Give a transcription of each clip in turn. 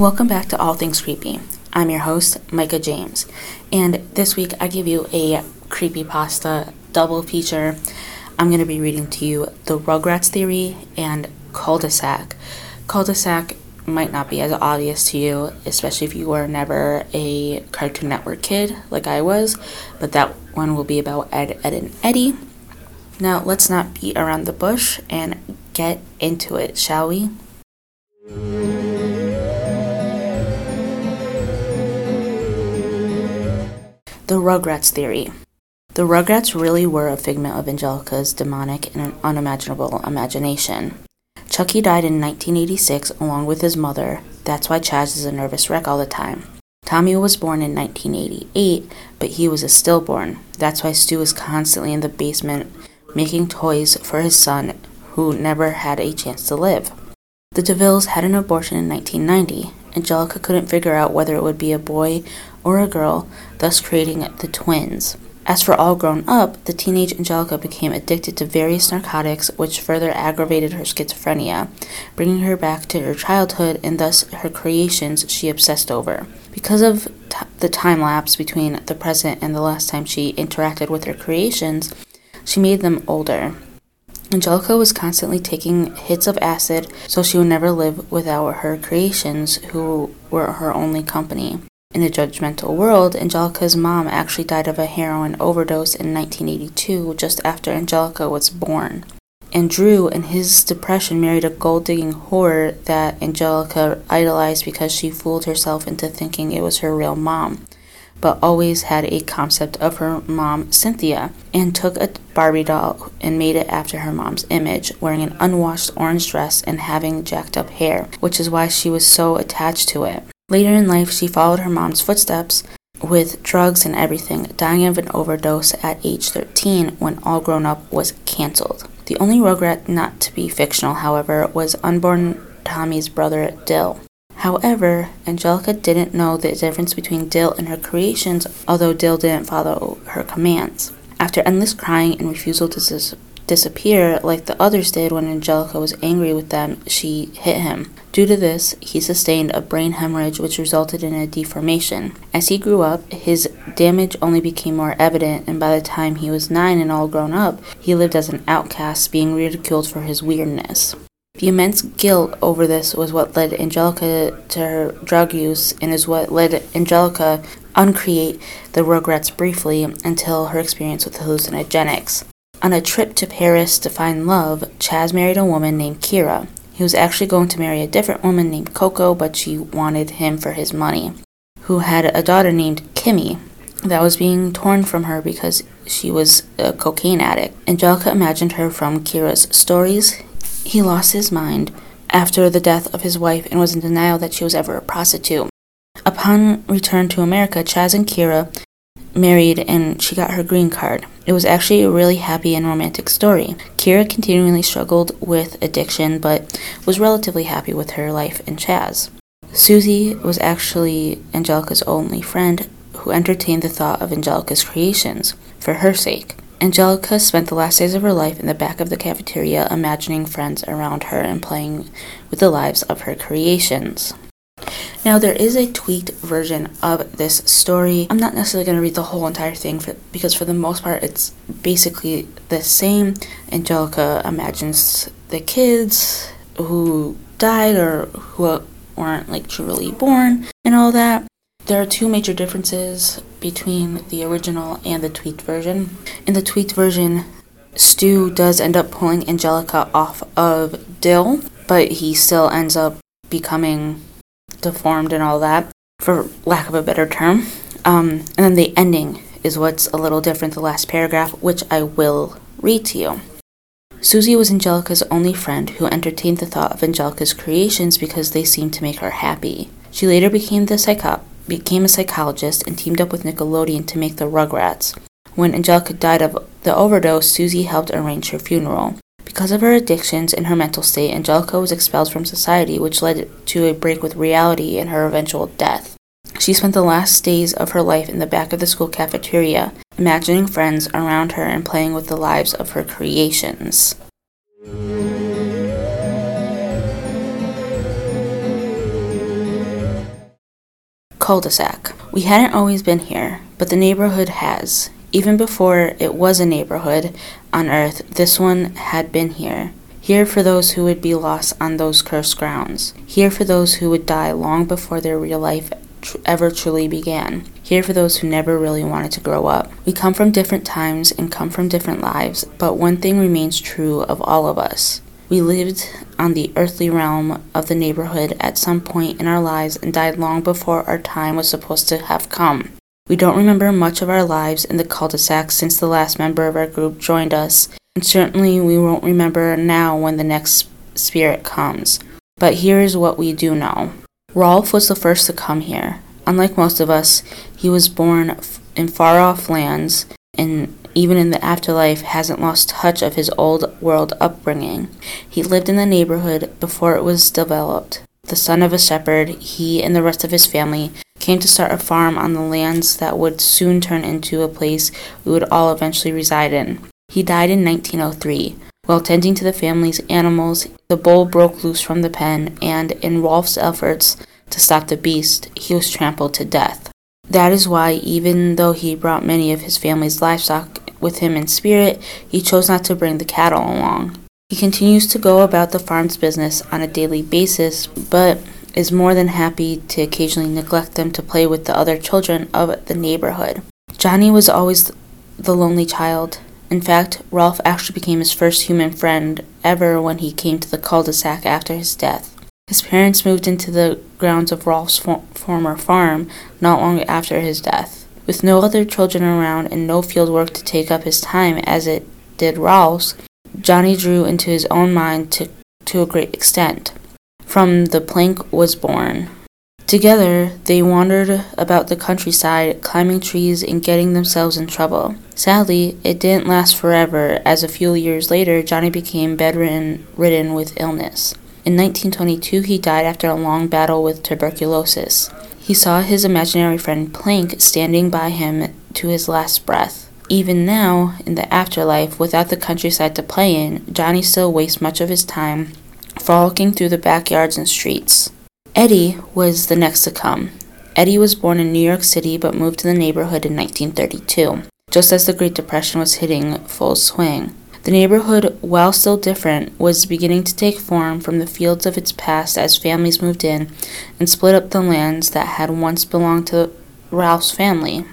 Welcome back to All Things Creepy. I'm your host, Micah James, and this week I give you a creepy pasta double feature. I'm going to be reading to you The Rugrats Theory and Cul-de-sac. Cul-de-sac might not be as obvious to you, especially if you were never a Cartoon Network kid like I was, but that one will be about Ed, Edd, and Eddy. Now, let's not beat around the bush and get into it, shall we? The Rugrats Theory. The Rugrats really were a figment of Angelica's demonic and unimaginable imagination. Chucky died in 1986 along with his mother. That's why Chas is a nervous wreck all the time. Tommy was born in 1988, but he was a stillborn. That's why Stu is constantly in the basement making toys for his son, who never had a chance to live. The DeVilles had an abortion in 1990. Angelica couldn't figure out whether it would be a boy or a girl, thus creating the twins. As for all grown up, the teenage Angelica became addicted to various narcotics, which further aggravated her schizophrenia, bringing her back to her childhood and thus her creations she obsessed over. Because of t- the time lapse between the present and the last time she interacted with her creations, she made them older. Angelica was constantly taking hits of acid, so she would never live without her creations, who were her only company. In the judgmental world, Angelica's mom actually died of a heroin overdose in 1982, just after Angelica was born. And Drew, in his depression, married a gold digging whore that Angelica idolized because she fooled herself into thinking it was her real mom but always had a concept of her mom, Cynthia, and took a Barbie doll and made it after her mom's image, wearing an unwashed orange dress and having jacked up hair, which is why she was so attached to it. Later in life, she followed her mom's footsteps with drugs and everything, dying of an overdose at age 13 when All Grown Up was canceled. The only Rugrat not to be fictional, however, was unborn Tommy's brother Dil. However, Angelica didn't know the difference between Dil and her creations, although Dil didn't follow her commands. After endless crying and refusal to disappear, like the others did when Angelica was angry with them, she hit him. Due to this, he sustained a brain hemorrhage which resulted in a deformation. As he grew up, his damage only became more evident, and by the time he was nine and all grown up, he lived as an outcast, being ridiculed for his weirdness. The immense guilt over this was what led Angelica to her drug use and is what led Angelica uncreate the Rugrats briefly until her experience with hallucinogenics. On a trip to Paris to find love, Chas married a woman named Kira. He was actually going to marry a different woman named Coco, but she wanted him for his money, who had a daughter named Kimmy that was being torn from her because she was a cocaine addict. Angelica imagined her from Kira's stories, he lost his mind after the death of his wife and was in denial that she was ever a prostitute. Upon return to America, Chas and Kira married and she got her green card. It was actually a really happy and romantic story. Kira continually struggled with addiction but was relatively happy with her life in Chas. Susie was actually Angelica's only friend who entertained the thought of Angelica's creations for her sake. Angelica spent the last days of her life in the back of the cafeteria, imagining friends around her and playing with the lives of her creations. Now, there is a tweaked version of this story. I'm not necessarily going to read the whole entire thing for, because, for the most part, it's basically the same. Angelica imagines the kids who died or who weren't like truly born and all that. There are two major differences between the original and the tweaked version. In the tweaked version, Stu does end up pulling Angelica off of Dil, but he still ends up becoming deformed and all that, for lack of a better term. Um, and then the ending is what's a little different, the last paragraph, which I will read to you. Susie was Angelica's only friend who entertained the thought of Angelica's creations because they seemed to make her happy. She later became the psycho- became a psychologist and teamed up with Nickelodeon to make the Rugrats. When Angelica died of the overdose, Susie helped arrange her funeral. Because of her addictions and her mental state, Angelica was expelled from society, which led to a break with reality and her eventual death. She spent the last days of her life in the back of the school cafeteria, imagining friends around her and playing with the lives of her creations. Cul-de-sac. We hadn't always been here, but the neighborhood has. Even before it was a neighborhood on earth, this one had been here. Here for those who would be lost on those cursed grounds. Here for those who would die long before their real life tr- ever truly began. Here for those who never really wanted to grow up. We come from different times and come from different lives, but one thing remains true of all of us. We lived on the earthly realm of the neighborhood at some point in our lives and died long before our time was supposed to have come. We don't remember much of our lives in the cul de sac since the last member of our group joined us, and certainly we won't remember now when the next spirit comes. But here is what we do know Rolf was the first to come here. Unlike most of us, he was born in far off lands and even in the afterlife hasn't lost touch of his old world upbringing. He lived in the neighborhood before it was developed. The son of a shepherd, he and the rest of his family came to start a farm on the lands that would soon turn into a place we would all eventually reside in. He died in 1903. While tending to the family's animals, the bull broke loose from the pen, and in Rolf's efforts to stop the beast, he was trampled to death. That is why, even though he brought many of his family's livestock with him in spirit, he chose not to bring the cattle along. He continues to go about the farm's business on a daily basis, but is more than happy to occasionally neglect them to play with the other children of the neighborhood. Johnny was always the lonely child, in fact, Rolf actually became his first human friend ever when he came to the cul de sac after his death. His parents moved into the grounds of Rolf's for- former farm not long after his death. With no other children around and no field work to take up his time as it did Rolf's, Johnny drew into his own mind to, to a great extent. From the plank was born. Together, they wandered about the countryside, climbing trees and getting themselves in trouble. Sadly, it didn't last forever, as a few years later, Johnny became bedridden ridden with illness. In 1922, he died after a long battle with tuberculosis. He saw his imaginary friend Plank standing by him to his last breath. Even now, in the afterlife, without the countryside to play in, Johnny still wastes much of his time frolicking through the backyards and streets. Eddy was the next to come. Eddy was born in New York City but moved to the neighborhood in 1932, just as the Great Depression was hitting full swing. The neighborhood, while still different, was beginning to take form from the fields of its past as families moved in and split up the lands that had once belonged to Rolf's family.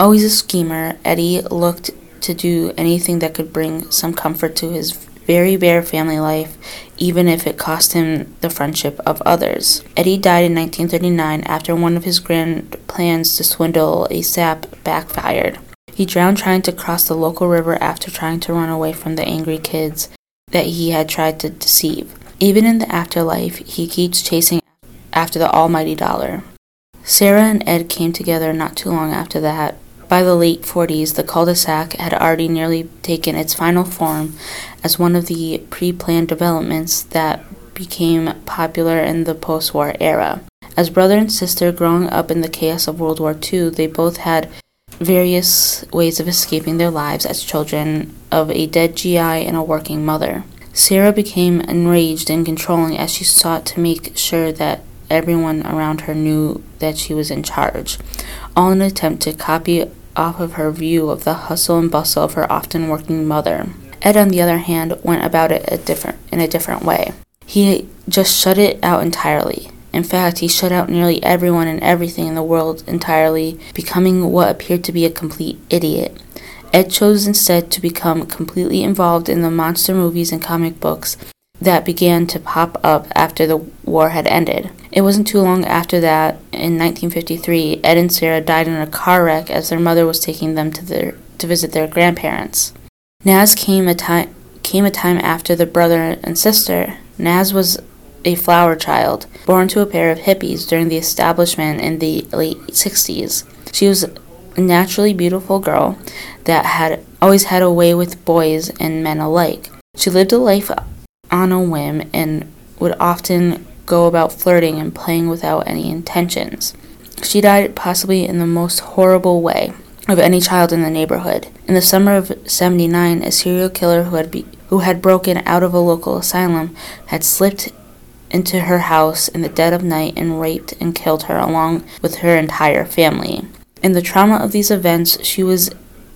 Always a schemer, Eddy looked to do anything that could bring some comfort to his very bare family life, even if it cost him the friendship of others. Eddy died in 1939 after one of his grand plans to swindle a sap backfired. He drowned trying to cross the local river after trying to run away from the angry kids that he had tried to deceive. Even in the afterlife, he keeps chasing after the almighty dollar. Sarah and Ed came together not too long after that. By the late 40s, the cul de sac had already nearly taken its final form as one of the pre planned developments that became popular in the post war era. As brother and sister growing up in the chaos of World War II, they both had various ways of escaping their lives as children of a dead GI and a working mother. Sarah became enraged and controlling as she sought to make sure that everyone around her knew that she was in charge, all in an attempt to copy off of her view of the hustle and bustle of her often working mother. Ed, on the other hand, went about it a different, in a different way. He just shut it out entirely. In fact, he shut out nearly everyone and everything in the world entirely, becoming what appeared to be a complete idiot. Ed chose instead to become completely involved in the monster movies and comic books that began to pop up after the war had ended. It wasn't too long after that, in 1953, Ed and Sarah died in a car wreck as their mother was taking them to their to visit their grandparents. Nazz came a time came a time after the brother and sister. Nazz was a flower child, born to a pair of hippies during the establishment in the late 60s. She was a naturally beautiful girl that had always had a way with boys and men alike. She lived a life on a whim and would often go about flirting and playing without any intentions. She died possibly in the most horrible way of any child in the neighborhood. In the summer of 79, a serial killer who had be, who had broken out of a local asylum had slipped into her house in the dead of night and raped and killed her along with her entire family. In the trauma of these events, she was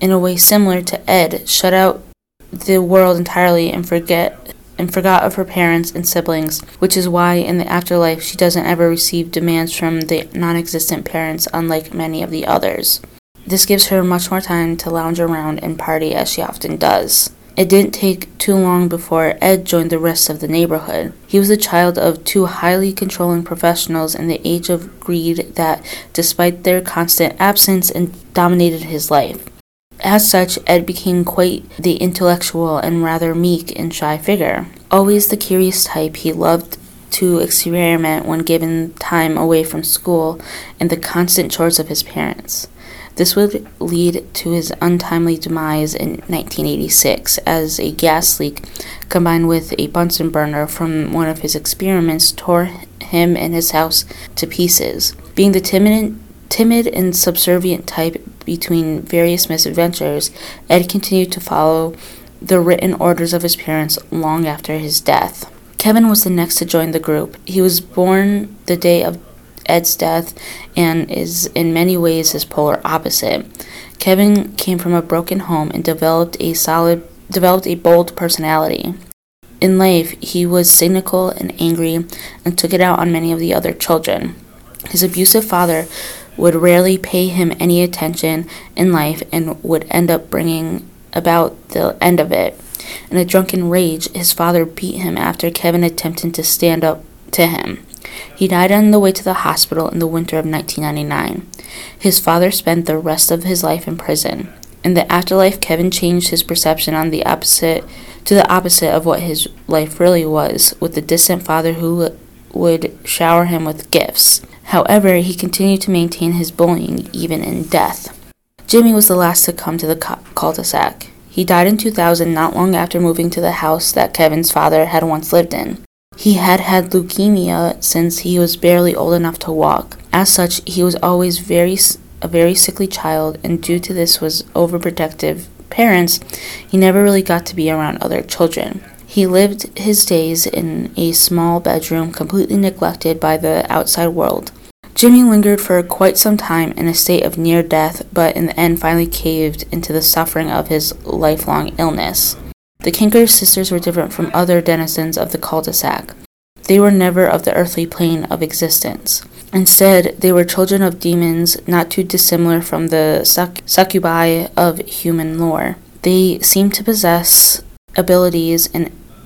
in a way similar to Ed, shut out the world entirely and forget and forgot of her parents and siblings, which is why in the afterlife she doesn't ever receive demands from the non existent parents, unlike many of the others. This gives her much more time to lounge around and party as she often does. It didn't take too long before Ed joined the rest of the neighborhood. He was the child of two highly controlling professionals in the age of greed that, despite their constant absence, dominated his life. As such, Edd became quite the intellectual and rather meek and shy figure. Always the curious type, he loved to experiment when given time away from school and the constant chores of his parents. This would lead to his untimely demise in 1986 as a gas leak combined with a Bunsen burner from one of his experiments tore him and his house to pieces. Being the timid, timid and subservient type between various misadventures, Edd continued to follow the written orders of his parents long after his death. Kevin was the next to join the group. He was born the day of Edd's death and is in many ways his polar opposite. Kevin came from a broken home and developed a solid developed a bold personality. In life, he was cynical and angry and took it out on many of the other children. His abusive father would rarely pay him any attention in life and would end up bringing about the end of it. In a drunken rage, his father beat him after Kevin attempted to stand up to him. He died on the way to the hospital in the winter of 1999. His father spent the rest of his life in prison. In the afterlife, Kevin changed his perception on the opposite to the opposite of what his life really was, with the distant father who would shower him with gifts. However, he continued to maintain his bullying even in death. Jimmy was the last to come to the cul-de-sac. He died in 2000, not long after moving to the house that Kevin's father had once lived in. He had had leukemia since he was barely old enough to walk. As such, he was always very a very sickly child, and due to this was overprotective parents, he never really got to be around other children. He lived his days in a small bedroom completely neglected by the outside world. Jimmy lingered for quite some time in a state of near death, but in the end finally caved into the suffering of his lifelong illness. The Kanker sisters were different from other denizens of the cul-de-sac. They were never of the earthly plane of existence. Instead, they were children of demons not too dissimilar from the suc- succubi of human lore. They seemed to possess abilities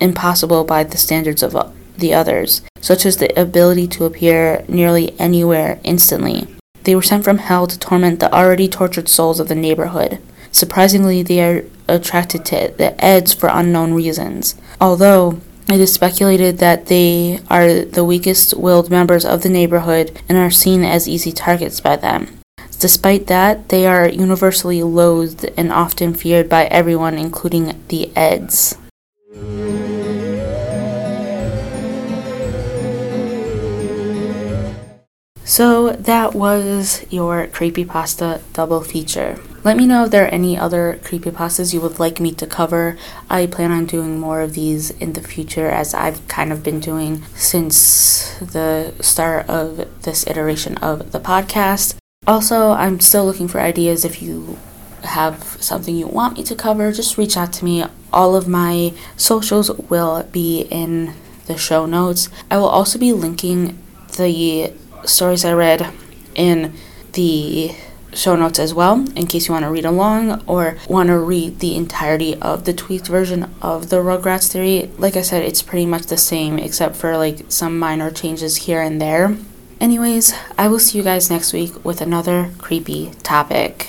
impossible by the standards of the others, such as the ability to appear nearly anywhere instantly. They were sent from hell to torment the already tortured souls of the neighborhood. Surprisingly, they are attracted to the Eds for unknown reasons. Although it is speculated that they are the weakest willed members of the neighborhood and are seen as easy targets by them. Despite that, they are universally loathed and often feared by everyone, including the Eds. So that was your creepypasta double feature. Let me know if there are any other creepypastas you would like me to cover. I plan on doing more of these in the future as I've kind of been doing since the start of this iteration of the podcast. Also, I'm still looking for ideas if you have something you want me to cover, just reach out to me. All of my socials will be in the show notes. I will also be linking the stories I read in the show notes as well in case you want to read along or want to read the entirety of the tweaked version of the Rugrats theory. Like I said, it's pretty much the same except for like some minor changes here and there. Anyways, I will see you guys next week with another creepy topic.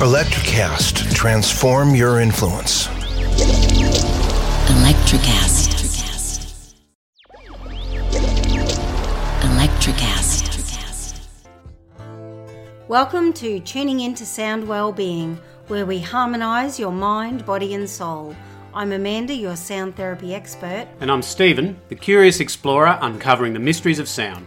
Electrocast, transform your influence. Electrocast. Electrocast. Welcome to Tuning Into Sound Wellbeing, where we harmonise your mind, body, and soul. I'm Amanda, your sound therapy expert. And I'm Stephen, the curious explorer uncovering the mysteries of sound.